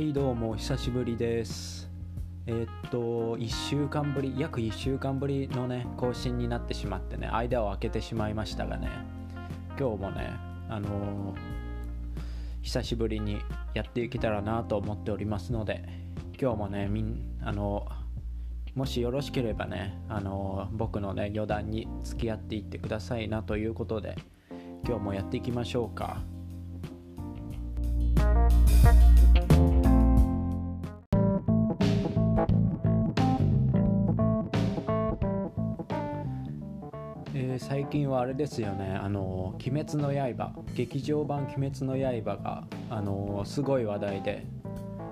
はいどうも久しぶりです。えーっと1週間ぶり約1週間ぶりのね更新になってしまってね間を空けてしまいましたがね今日もねあのー久しぶりにやっていけたらなと思っておりますので今日もねみんあのもしよろしければねあの僕のね余談に付き合っていってくださいなということで今日もやっていきましょうか。最近はあれですよね「あの鬼滅の刃」劇場版「鬼滅の刃が」あのすごい話題で。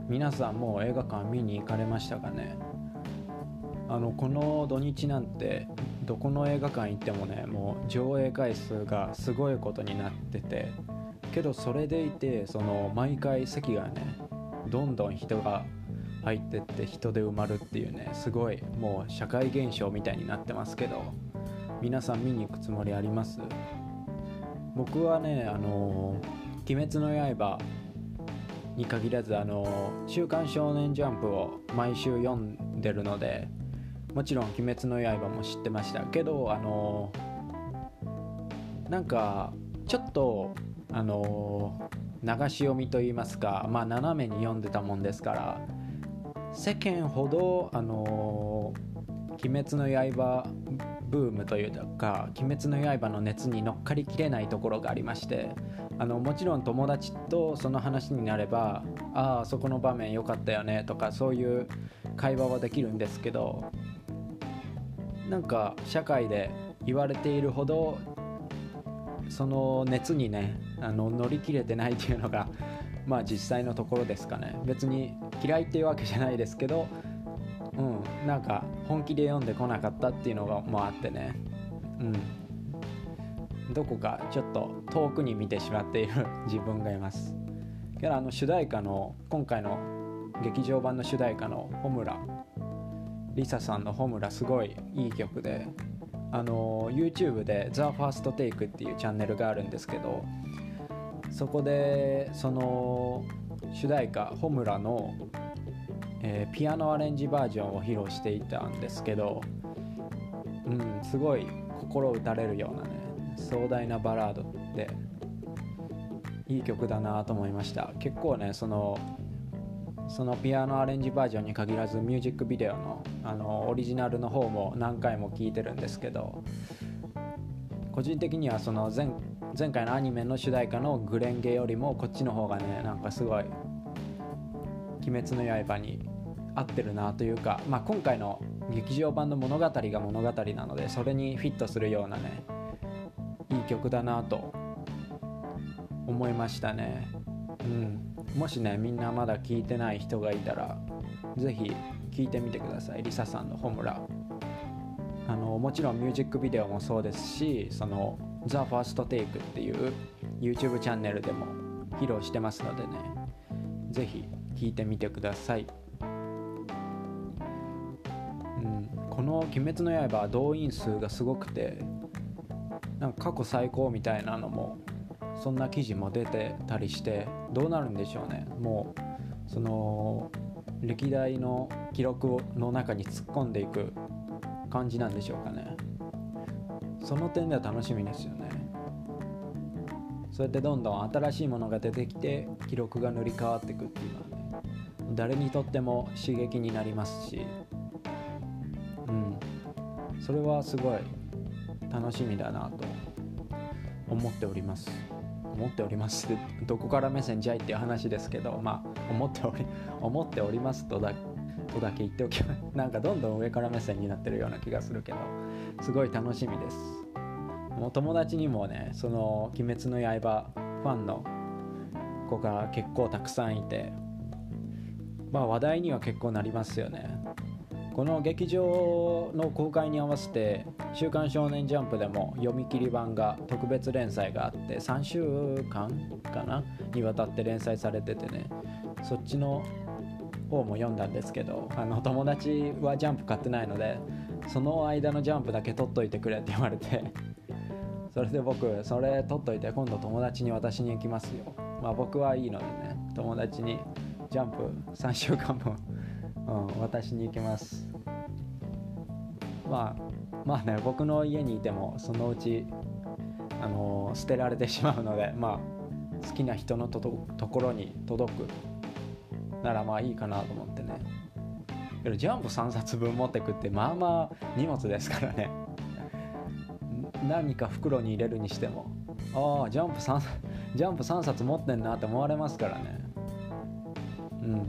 皆さんもう映画館見に行かれましたかね？あのこの土日なんてどこの映画館行ってもねもう上映回数がすごいことになってて。けどそれでいてその毎回席がねどんどん人が入ってって人で埋まるっていうねすごいもう社会現象みたいになってますけど。皆さん見に行くつもりあります？僕はねあの「鬼滅の刃」に限らずあの「週刊少年ジャンプ」を毎週読んでるのでもちろん「鬼滅の刃」も知ってましたけどあのなんかちょっとあの流し読みといいますかまあ斜めに読んでたもんですから世間ほどあの「鬼滅の刃」ブームというか「鬼滅の刃」の熱に乗っかりきれないところがありましてあのもちろん友達とその話になれば「ああそこの場面良かったよね」とかそういう会話はできるんですけどなんか社会で言われているほどその熱にねあの乗り切れてないっていうのがまあ実際のところですかね。別に嫌いっていうわけじゃないですけどうん。なんか本気で読んでこなかったっていうのがもあってね。うん。どこかちょっと遠くに見てしまっている 自分がいます。けどあの主題歌の今回の劇場版の主題歌の「ホムラ」リサさんの「ホムラ」すごいいい曲であの YouTube で「THEFIRSTTAKE」っていうチャンネルがあるんですけどそこでその主題歌「ホムラの」えーピアノアレンジバージョンを披露していたんですけど、うん、すごい心打たれるようなね壮大なバラードでいい曲だなと思いました。結構ねそのそのピアノアレンジバージョンに限らずミュージックビデオのあのオリジナルの方も何回も聴いてるんですけど個人的にはその前前回のアニメの主題歌の「グレンゲ」よりもこっちの方がねなんかすごい「鬼滅の刃」に合ってるなというか、まあ、今回の劇場版の物語が物語なのでそれにフィットするようなねいい曲だなと思いましたね、うん、もしねみんなまだ聴いてない人がいたらぜひ聴いてみてください。リサさんの「ホムラ」あのもちろんミュージックビデオもそうですしその「THEFIRSTTAKE」っていう YouTube チャンネルでも披露してますのでねぜひ聴いてみてください。この「鬼滅の刃」は動員数がすごくてなんか過去最高みたいなのもそんな記事も出てたりしてどうなるんでしょうね。もうその歴代の記録の中に突っ込んでいく感じなんでしょうかね。その点では楽しみですよね。そうやってどんどん新しいものが出てきて記録が塗り替わっていくっていうのはね誰にとっても刺激になりますし、それはすごい楽しみだなと思っております。思っておりますどこから目線じゃいっていう話ですけどまあ思っており思っておりますとだとだけ言っておきますなんかどんどん上から目線になってるような気がするけどすごい楽しみです。もう友達にもねその「鬼滅の刃」ファンの子が結構たくさんいてまあ話題には結構なりますよね。この劇場の公開に合わせて「週刊少年ジャンプ」でも読み切り版が特別連載があって3週間かなにわたって連載されててねそっちの方も読んだんですけどあの友達はジャンプ買ってないのでその間のジャンプだけ取っといてくれって言われてそれで僕それ取っといて今度友達に渡しに行きますよ。まあ僕はいいのでね友達にジャンプ3週間分、うん、渡しに行きます。まあまあね僕の家にいてもそのうちあの捨てられてしまうのでまあ好きな人のところに届くならまあいいかなと思ってね。けどジャンプ3冊分持ってくってまあまあ荷物ですからね。何か袋に入れるにしてもああジャンプ3ジャンプ3冊持ってんなって思われますからね。うん。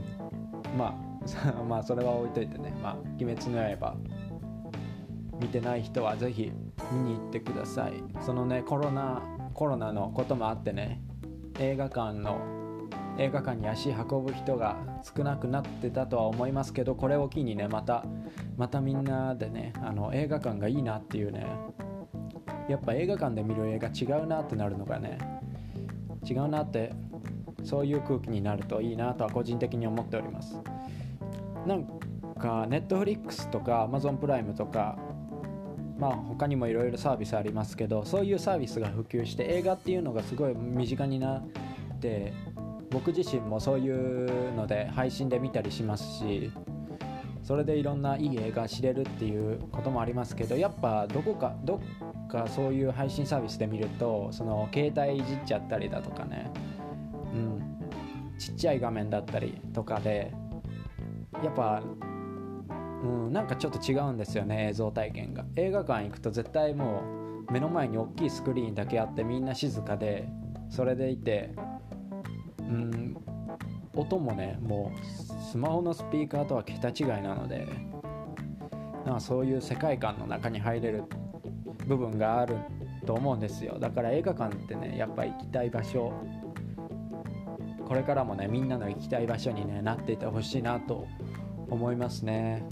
まあ まあそれは置いといてね。まあ「鬼滅の刃」見てない人はぜひ見に行ってください。そのねコロナコロナのこともあってね映画館の映画館に足運ぶ人が少なくなってたとは思いますけどこれを機にねまたまたみんなでねあの映画館がいいなっていうねやっぱ映画館で見る映画違うなってなるのがね違うなってそういう空気になるといいなとは個人的に思っております。なんかネットフリックスとか Amazon プライムとかまあ他にもいろいろサービスありますけどそういうサービスが普及して映画っていうのがすごい身近になって僕自身もそういうので配信で見たりしますしそれでいろんないい映画知れるっていうこともありますけどやっぱどこかどっかそういう配信サービスで見るとその携帯いじっちゃったりだとかねうんちっちゃい画面だったりとかでやっぱうん、なんかちょっと違うんですよね映像体験が。映画館行くと絶対もう目の前に大きいスクリーンだけあってみんな静かでそれでいてうん音もねもうスマホのスピーカーとは桁違いなのでなんかそういう世界観の中に入れる部分があると思うんですよ。だから映画館ってねやっぱ行きたい場所これからもねみんなの行きたい場所に、ね、なっていてほしいなと思いますね、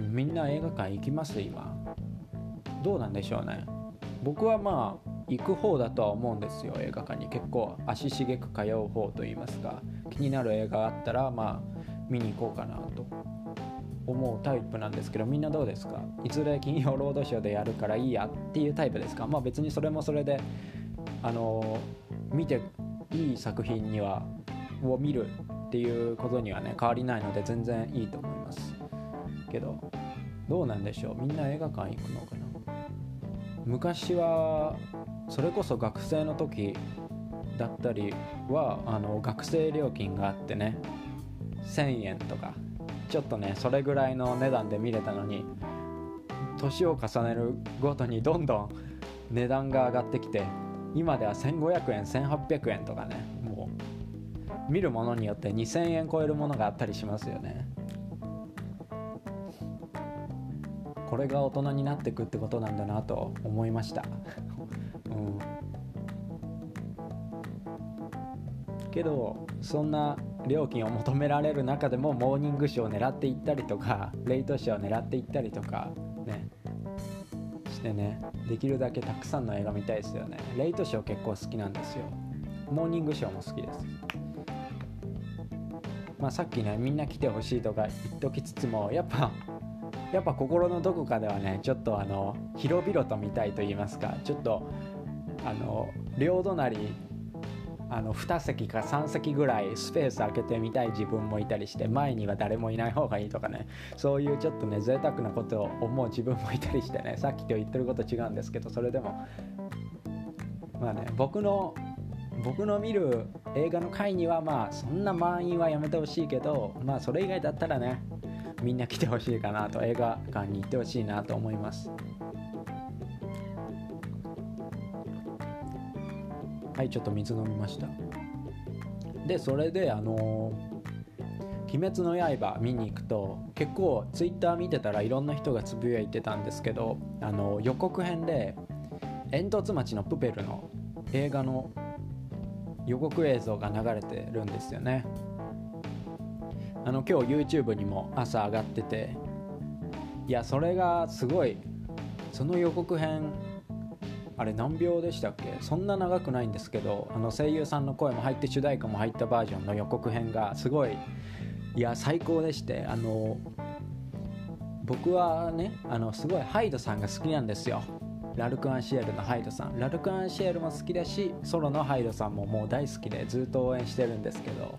みんな映画館行きます今。どうなんでしょうね。僕はまあ行く方だとは思うんですよ映画館に。結構足しげく通う方といいますか。気になる映画があったらまあ見に行こうかなと。思うタイプなんですけどみんなどうですか？いずれ金曜ロードショーでやるからいいやっていうタイプですか？まあ別にそれもそれであの見ていい作品にはを見るっていうことにはね変わりないので全然いいと思います。けどどうなんでしょう？みんな映画館行くのかな？昔はそれこそ学生の時だったりはあの学生料金があってね1000円とかちょっとねそれぐらいの値段で見れたのに年を重ねるごとにどんどん値段が上がってきて今では1500円1800円とかねもう見るものによって2000円超えるものがあったりしますよね。これが大人になっていくってことなんだなと思いました、うん、けどそんな料金を求められる中でもモーニングショーを狙っていったりとかレイトショーを狙っていったりとかね。してね。できるだけたくさんの映画見たいですよね。レイトショー結構好きなんですよ。モーニングショーも好きです。まあさっきねみんな来てほしいとか言っときつつもやっぱやっぱ心のどこかではねちょっとあの広々と見たいと言いますかちょっとあの両隣あの2席か3席ぐらいスペース空けてみたい自分もいたりして前には誰もいない方がいいとかねそういうちょっとね贅沢なことを思う自分もいたりしてねさっきと言ってること違うんですけどそれでもまあね僕の僕の見る映画の回にはまあそんな満員はやめてほしいけどまあそれ以外だったらねみんな来てほしいかなと映画館に行ってほしいなと思います。はいちょっと水飲みました。でそれであの「鬼滅の刃」見に行くと結構ツイッター見てたらいろんな人がつぶやいてたんですけどあの予告編で煙突町のプペルの映画の予告映像が流れてるんですよね。あの今日 YouTube にも朝上がってていやそれがすごいその予告編あれ何秒でしたっけ？そんな長くないんですけどあの声優さんの声も入って主題歌も入ったバージョンの予告編がすごいいや最高でしてあの僕はねあのすごいハイドさんが好きなんですよ。ラルク・アンシエルのハイドさん。ラルク・アンシエルも好きだしソロのハイドさんももう大好きでずっと応援してるんですけど。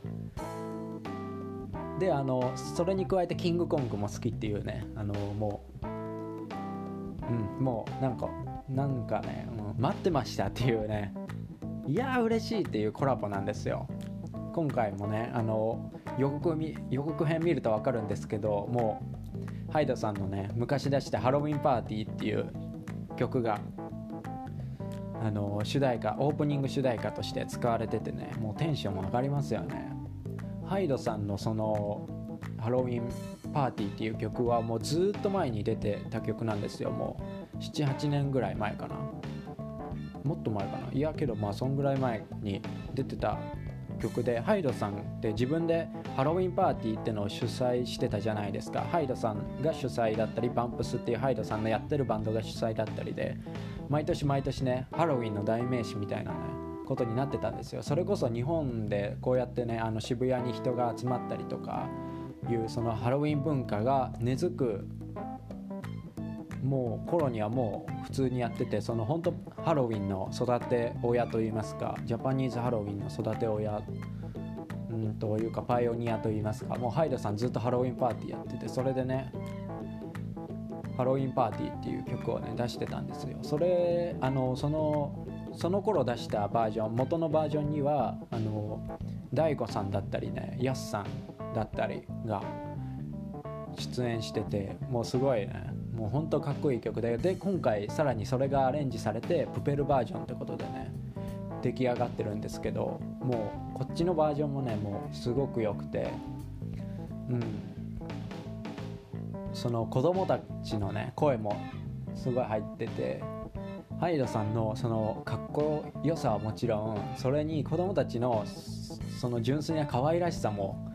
であのそれに加えてキングコングも好きっていうねあのもううんもうなんかなんかね、うん、待ってましたっていうね。いやー嬉しいっていうコラボなんですよ。今回もねあの予告予告編見ると分かるんですけどもうハイドさんのね昔出した「ハロウィンパーティー」っていう曲があの主題歌オープニング主題歌として使われててねもうテンションも上がりますよね。ハイドさんのそのハロウィンパーティーっていう曲はもうずっと前に出てた曲なんですよ。もう78年ぐらい前かな。もっと前かな。いやけどまあそんぐらい前に出てた曲でハイドさんって自分でハロウィンパーティーってのを主催してたじゃないですか。ハイドさんが主催だったりバンプスっていうハイドさんのやってるバンドが主催だったりで毎年毎年ねハロウィンの代名詞みたいなねことになってたんですよ。それこそ日本でこうやってねあの渋谷に人が集まったりとかいうそのハロウィン文化が根付くもう頃にはもう普通にやっててその本当ハロウィンの育て親といいますかジャパニーズハロウィンの育て親うんというかパイオニアといいますかもうハイドさんずっとハロウィンパーティーやっててそれでねハロウィンパーティーっていう曲をね出してたんですよ。それあのそのその頃出したバージョン元のバージョンにはあの大悟さんだったりねやすさんだったりが出演しててもうすごいねもうほんとかっこいい曲で。で今回さらにそれがアレンジされてプペルバージョンってことでね。出来上がってるんですけどもうこっちのバージョンもねもうすごく良くて。うん。その子供たちのね声もすごい入ってて。ハイドさんのそのかっこよさはもちろんそれに子供たちのその純粋な可愛らしさも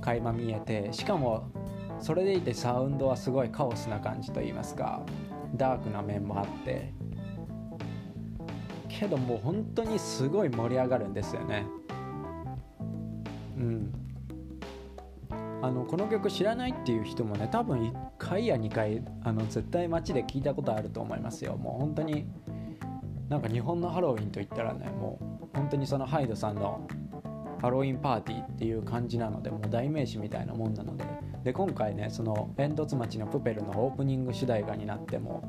垣間見えてしかもそれでいてサウンドはすごいカオスな感じといいますかダークな面もあってけどもう本当にすごい盛り上がるんですよね。うん。あのこの曲知らないっていう人もね多分1回や2回あの絶対街で聞いたことあると思いますよ。もう本当になんか日本のハロウィンといったらねもう本当にそのハイドさんのハロウィンパーティーっていう感じなのでもう代名詞みたいなもんなので。で今回ねその煙突町のプペルのオープニング主題歌になっても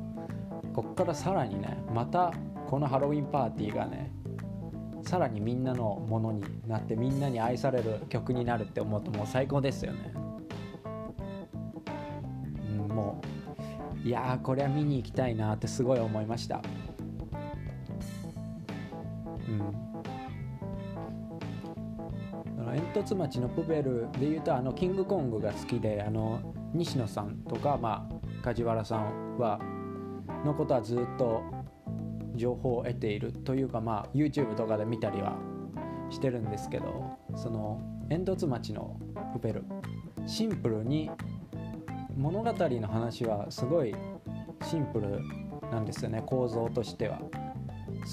こっからさらにねまたこのハロウィンパーティーがねさらにみんなのものになってみんなに愛される曲になるって思うともう最高ですよね、うん、もういやこれは見に行きたいなってすごい思いました。うん。煙突町のプペルでいうとあのキングコングが好きであの西野さんとか、まあ、梶原さんはのことはずっと情報を得ているというか、まあ、YouTube とかで見たりはしてるんですけどその煙突町のプペルシンプルに物語の話はすごいシンプルなんですよね構造としては。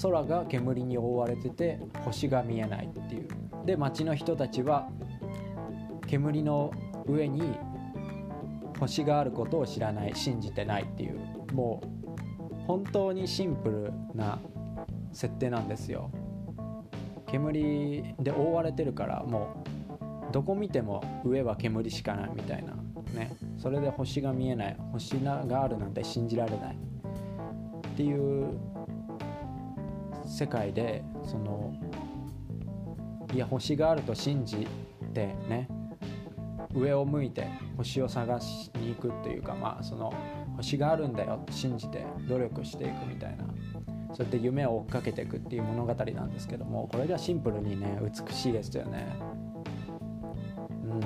空が煙に覆われてて星が見えないっていう。で町の人たちは煙の上に星があることを知らない信じてないっていう。もう本当にシンプルな設定なんですよ。煙で覆われてるからもうどこ見ても上は煙しかないみたいな。ね。それで星が見えない。星があるなんて信じられない。っていう世界でそのいや星があると信じてね上を向いて星を探しに行くっていうかまあその星があるんだよって信じて努力していくみたいな。そうやって夢を追っかけていくっていう物語なんですけどもこれがシンプルにね美しいですよね。うん。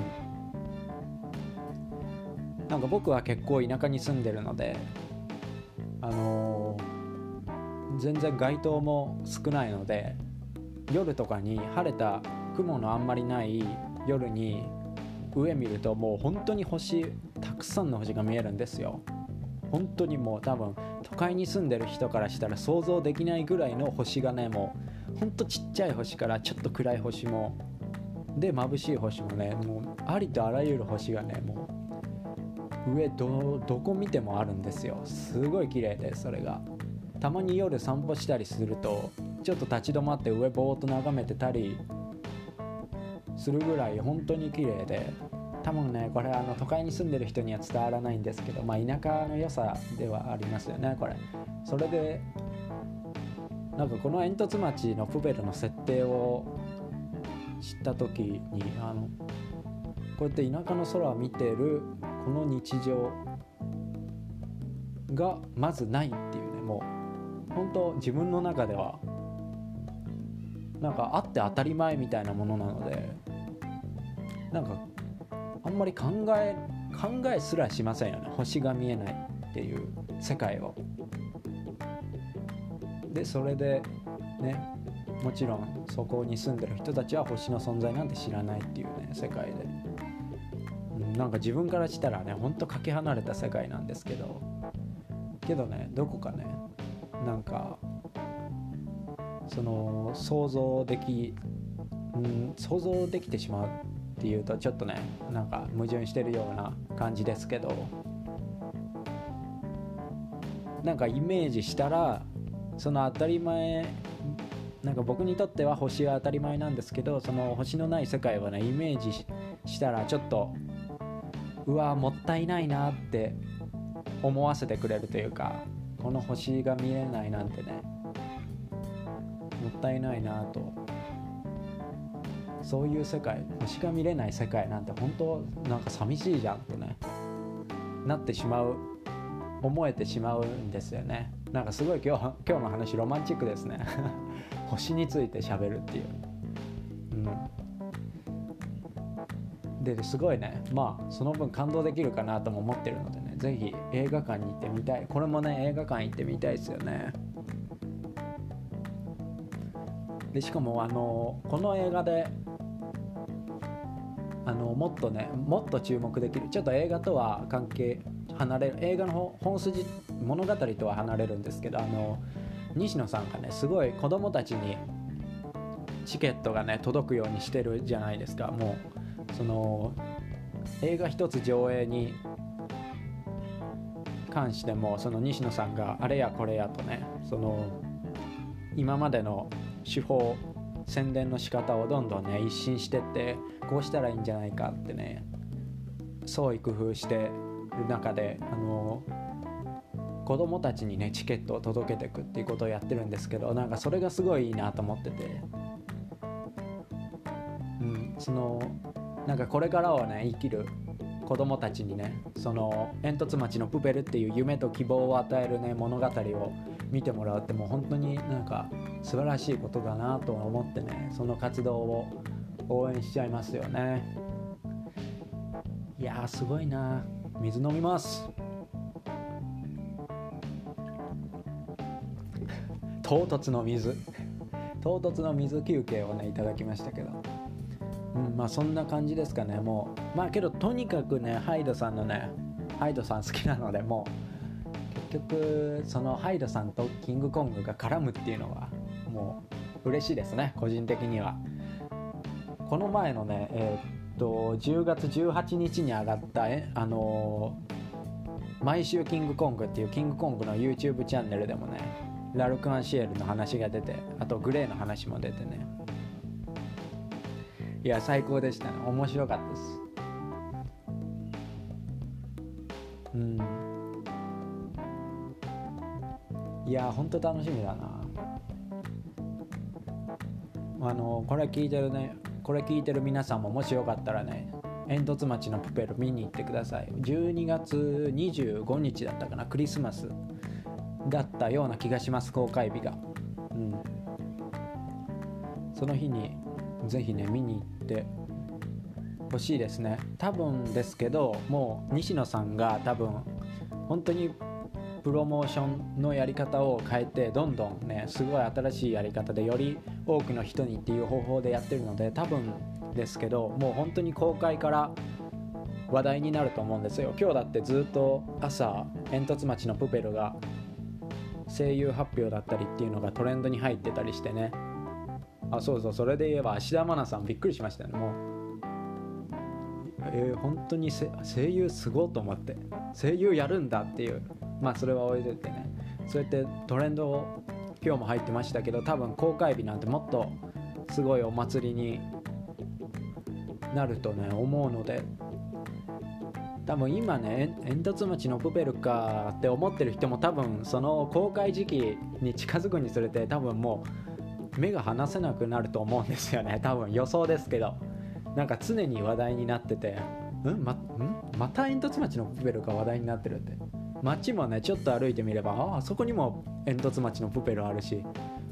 なんか僕は結構田舎に住んでるのであのー、全然街灯も少ないので夜とかに晴れた雲のあんまりない夜に上見るともう本当に星たくさんの星が見えるんですよ。本当にもう多分都会に住んでる人からしたら想像できないぐらいの星がねもうほんとちっちゃい星からちょっと暗い星もで眩しい星もねもうありとあらゆる星がねもう上どどこ見てもあるんですよ。すごい綺麗でそれが。たまに夜散歩したりするとちょっと立ち止まって上ぼーっと眺めてたりするぐらい本当に綺麗で多分ねこれあの都会に住んでる人には伝わらないんですけどまあ田舎の良さではありますよねこれ。それでなんかこの煙突町のプペルの設定を知った時にあのこうやって田舎の空を見てるこの日常がまずないっていうねもう本当自分の中ではなんかあって当たり前みたいなものなのでなんかあんまり考え考えすらしませんよね。星が見えないっていう世界を。でそれでねもちろんそこに住んでる人たちは星の存在なんて知らないっていうね世界で、うん、なんか自分からしたらねほんとかけ離れた世界なんですけど。けどねどこかねなんかその想像でき、うん、想像できてしまうっていうとちょっとねなんか矛盾してるような感じですけどなんかイメージしたらその当たり前なんか僕にとっては星は当たり前なんですけどその星のない世界はねイメージしたらちょっとうわもったいないなって思わせてくれるというかこの星が見えないなんてねもったいないなとそういう世界星が見れない世界なんて本当なんか寂しいじゃんってねなってしまう思えてしまうんですよね。なんかすごい今日今日の話ロマンチックですね。星について喋るっていう、うん、ですごいね。まあその分感動できるかなとも思ってるのでね。是非映画館に行ってみたい。これもね映画館行ってみたいですよね。でしかもあのこの映画であのもっとねもっと注目できる。ちょっと映画とは関係離れる。映画の本筋物語とは離れるんですけどあの西野さんがねすごい子供たちにチケットがね届くようにしてるじゃないですか。もうその映画一つ上映に関してもその西野さんがあれやこれやとねその今までの手法宣伝の仕方をどんどんね一新してってこうしたらいいんじゃないかってね創意工夫してる中であの子供たちにねチケットを届けていくっていうことをやってるんですけどなんかそれがすごいいいなと思ってて、うん、そのなんかこれからはね生きる子供たちにねその煙突町のプペルっていう夢と希望を与えるね物語を見てもらうってもう本当になんか素晴らしいことだなと思ってねその活動を応援しちゃいますよね。いやすごいな。水飲みます。唐突の水。唐突の水休憩をねいただきましたけど。うんまあそんな感じですかね。もうまあけどとにかくねハイドさんのねハイドさん好きなのでもう結局そのハイドさんとキングコングが絡むっていうのはもう嬉しいですね個人的には。この前のねえー、っと10月18日に上がったえあのー、毎週キングコングっていうキングコングの YouTube チャンネルでもねラルク・アンシエルの話が出てあとグレーの話も出てね。いや最高でした。ね面白かったです。うん。いやほんと楽しみだな。あのこれ聞いてるねこれ聞いてる皆さんももしよかったらね煙突町のプペル見に行ってください。12月25日だったかなクリスマスだったような気がします公開日が。うん。その日にぜひね見に行ってほしいですね。多分ですけどもう西野さんが多分本当にプロモーションのやり方を変えてどんどんねすごい新しいやり方でより多くの人にっていう方法でやってるので多分ですけどもう本当に公開から話題になると思うんですよ。今日だってずっと朝煙突町のプペルが声優発表だったりっていうのがトレンドに入ってたりしてね。あそうそうそれで言えば芦田愛菜さんびっくりしましたよね。もう。えー、本当に声優すごいと思って。声優やるんだっていう。まあそれは置いといてね。そうやってトレンド今日も入ってましたけど多分公開日なんてもっとすごいお祭りになるとね思うので。多分今ね煙突町のプペルかって思ってる人も多分その公開時期に近づくにつれて多分もう目が離せなくなると思うんですよね。多分予想ですけど。なんか常に話題になっててん？まん？また煙突町のプペルが話題になってるって。街もねちょっと歩いてみればああそこにも煙突町のプペルあるし。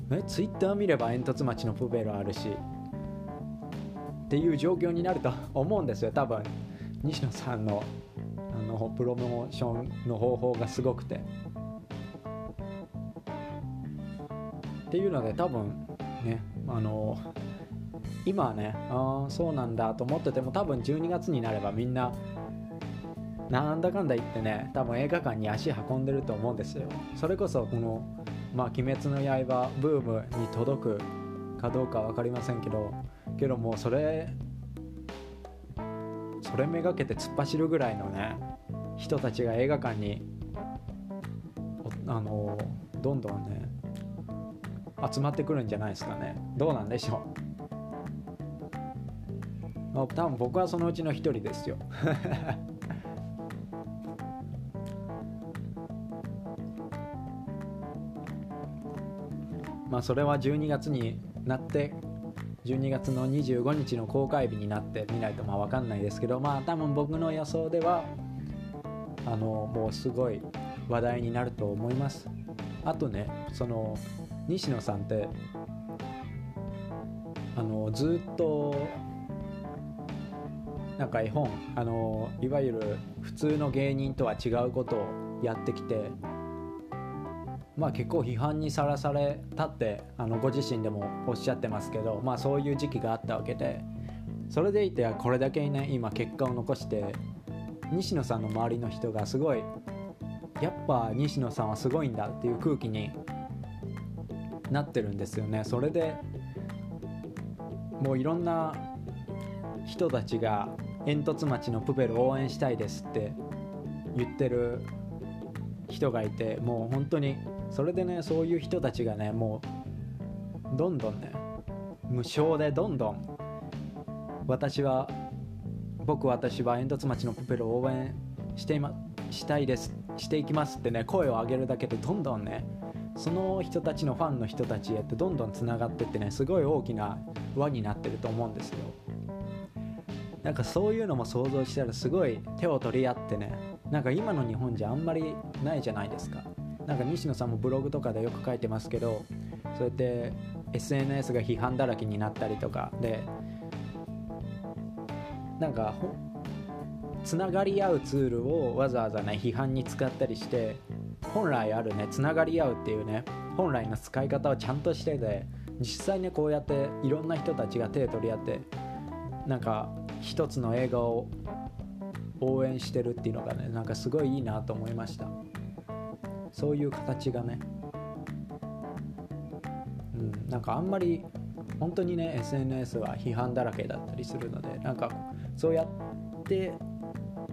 えツイッター見れば煙突町のプペルあるし。っていう状況になると 思うんですよ多分。西野さんのあのプロモーションの方法がすごくて。っていうので多分ねあの今はねああそうなんだと思ってても多分12月になればみんななんだかんだ言ってね多分映画館に足運んでると思うんですよ。それこそこの「まあ、鬼滅の刃」ブームに届くかどうか分かりませんけどけどもうそれそれめがけて突っ走るぐらいのね人たちが映画館にあのどんどんね集まってくるんじゃないですかね。どうなんでしょう。多分僕はそのうちの一人ですよ。まあそれは12月になって12月の25日の公開日になってみないとまあ分かんないですけどまあ多分僕の予想ではあのもうすごい話題になると思います。あとねその西野さんってあのずっとなんか絵本あのいわゆる普通の芸人とは違うことをやってきてまあ結構批判にさらされたってあのご自身でもおっしゃってますけどまあそういう時期があったわけでそれでいてこれだけね今結果を残して西野さんの周りの人がすごいやっぱ西野さんはすごいんだっていう空気になってるんですよね。それでもういろんな人たちが煙突町のプペル応援したいですって言ってる人がいてもう本当にそれでねそういう人たちがねもうどんどんね無償でどんどん私は僕私は煙突町のプペルを応援していましたいですしていきますってね声を上げるだけでどんどんねその人たちのファンの人たちへってどんどんつながってってねすごい大きな輪になってると思うんですよ。なんかそういうのも想像したらすごい手を取り合ってねなんか今の日本じゃあんまりないじゃないですか。なんか西野さんもブログとかでよく書いてますけどそうやって SNS が批判だらけになったりとかでなんかつながり合うツールをわざわざね批判に使ったりして本来あるねつながり合うっていうね本来の使い方をちゃんとしてて実際ねこうやっていろんな人たちが手を取り合ってなんか一つの映画を応援してるっていうのがねなんかすごいいいなと思いました。そういう形がね。うんなんかあんまり本当にね SNS は批判だらけだったりするのでなんかそうやって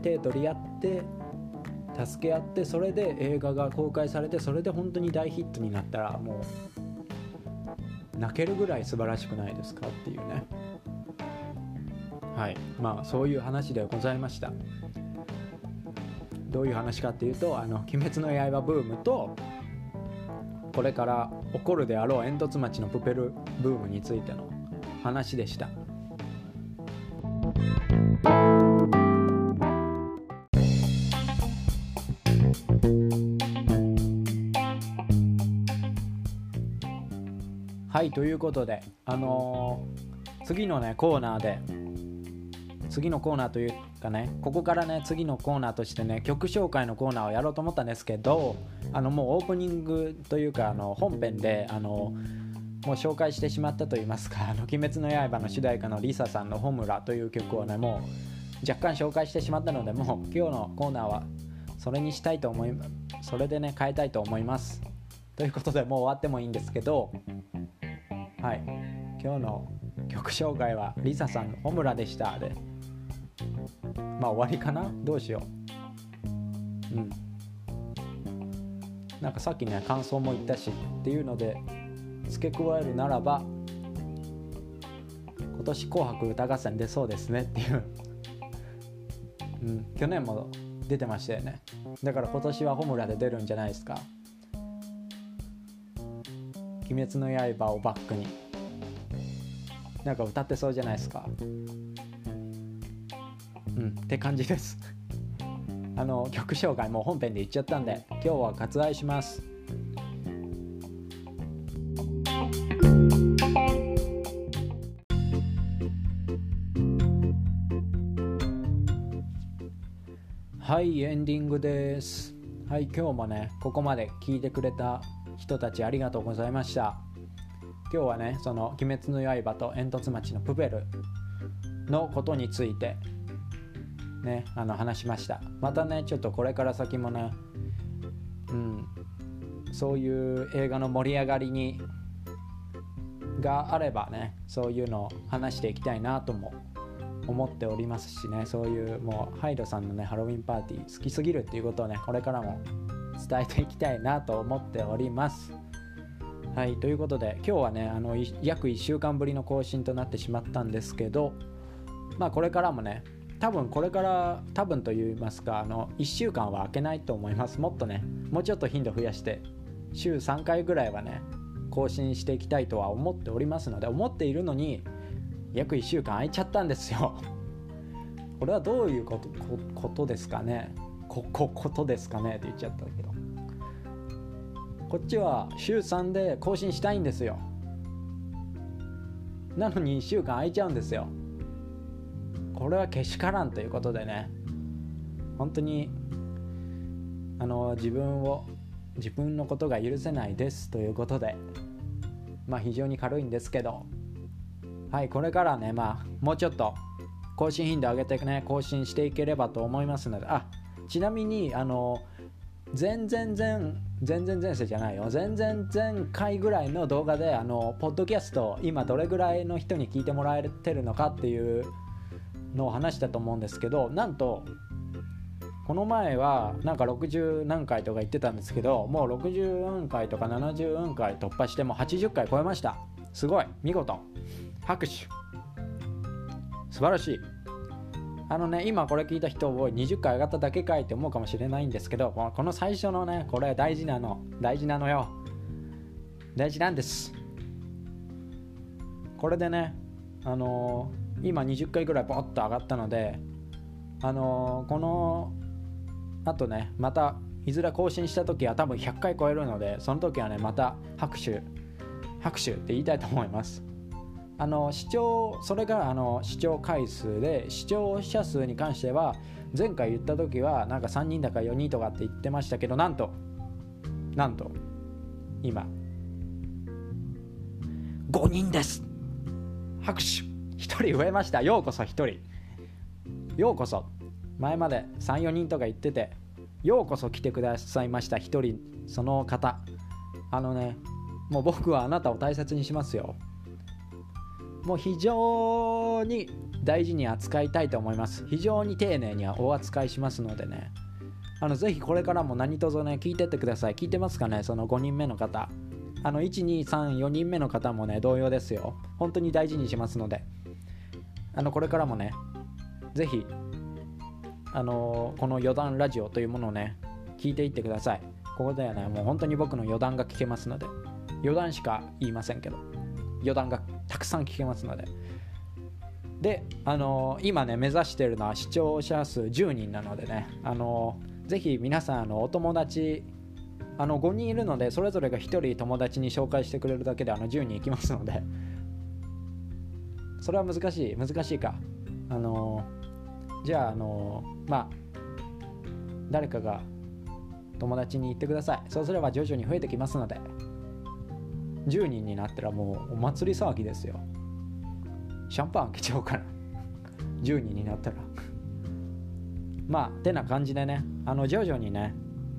手取り合って助け合ってそれで映画が公開されてそれで本当に大ヒットになったらもう泣けるぐらい素晴らしくないですかっていうね。はい。まあそういう話でございました。どういう話かっていうと「あの鬼滅の刃」ブームとこれから起こるであろう煙突町のプペルブームについての話でした。はいということであのー、次のねコーナーで次のコーナーというかねここからね次のコーナーとしてね曲紹介のコーナーをやろうと思ったんですけどあのもうオープニングというかあの本編であのもう紹介してしまったといいますか「あの鬼滅の刃」の主題歌の LISA さんの「ホムラ」という曲をねもう若干紹介してしまったのでもう今日のコーナーはそれにしたいと思いそれでね変えたいと思います。ということでもう終わってもいいんですけどはい。今日の曲紹介はリサさんの「ホムラ」でした。でまあ終わりかな？どうしよう。うん。なんかさっきね感想も言ったしっていうので付け加えるならば今年「紅白歌合戦」出そうですねっていう。うん、去年も出てましたよね。だから今年はホムラで出るんじゃないですか「鬼滅の刃」をバックに。なんか歌ってそうじゃないですか。うんって感じです。あの曲紹介もう本編で言っちゃったんで今日は割愛します。はいエンディングです。はい今日もねここまで聞いてくれた人たちありがとうございました。今日はねその「鬼滅の刃」と煙突町のプペルのことについてねあの話しました。またねちょっとこれから先もねうんそういう映画の盛り上がりにがあればねそういうのを話していきたいなとも思っておりますしねそういうもうハイドさんのねハロウィンパーティー好きすぎるっていうことをねこれからも伝えていきたいなと思っております。はいということで今日はねあの約1週間ぶりの更新となってしまったんですけどまあこれからもね多分これから多分と言いますかあの1週間は空けないと思います。もっとねもうちょっと頻度増やして週3回ぐらいはね更新していきたいとは思っておりますので思っているのに約1週間空いちゃったんですよ。これはどういうことことですかね。ここことですかねって言っちゃったけど。こっちは週3で更新したいんですよ。なのに1週間空いちゃうんですよ。これはけしからんということでね。本当にあの自分を自分のことが許せないですということで。まあ非常に軽いんですけど。はいこれからねまあもうちょっと更新頻度上げてね更新していければと思いますので。あちなみにあの全然全全然前世じゃないよ。全然前回ぐらいの動画であのポッドキャスト今どれぐらいの人に聞いてもらえてるのかっていうのを話したと思うんですけどなんとこの前はなんか60何回とか言ってたんですけどもう60回とか70回突破しても80回超えました。すごい。見事。拍手。素晴らしい。あのね今これ聞いた人を20回上がっただけかいって思うかもしれないんですけどこの最初のねこれ大事なの大事なのよ。大事なんです。これでねあのー、今20回ぐらいポッと上がったのであのー、このあとねまたいずれ更新した時は多分100回超えるのでその時はねまた拍手拍手って言いたいと思います。あの視聴それがあの視聴回数で視聴者数に関しては前回言った時はなんか3人だか4人とかって言ってましたけどなんとなんと今。5人です。拍手。1人増えました。ようこそ1人。ようこそ。前まで34人とか言っててようこそ来てくださいました。1人その方。あのねもう僕はあなたを大切にしますよ。もう非常に大事に扱いたいと思います。非常に丁寧にお扱いしますのでね。あのぜひこれからも何卒ね聞いてってください。聞いてますかねその5人目の方。あの1234人目の方もね同様ですよ。本当に大事にしますので。あのこれからもねぜひあのこの余談ラジオというものをね聞いていってください。ここではねもう本当に僕の余談が聞けますので。余談しか言いませんけど。余談がたくさん聞けますので。であの今ね目指してるのは視聴者数10人なのでねあのぜひ皆さんあのお友達あの5人いるのでそれぞれが1人友達に紹介してくれるだけであの10人いきますので。それは難しい難しいか。あのじゃああのまあ誰かが友達に言ってください。そうすれば徐々に増えてきますので。10人になったらもうお祭り騒ぎですよ。シャンパン開けちゃおうかな。10人になったら。まあてな感じでねあの徐々にね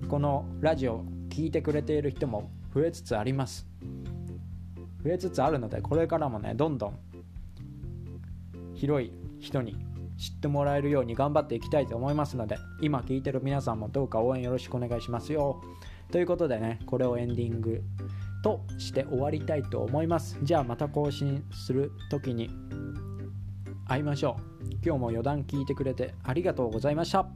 このラジオ聞いてくれている人も増えつつあります。増えつつあるのでこれからもねどんどん広い人に知ってもらえるように頑張っていきたいと思いますので今聞いてる皆さんもどうか応援よろしくお願いしますよ。ということでねこれをエンディングとして終わりたいと思います。じゃあまた更新する時に会いましょう。今日も余談聞いてくれてありがとうございました。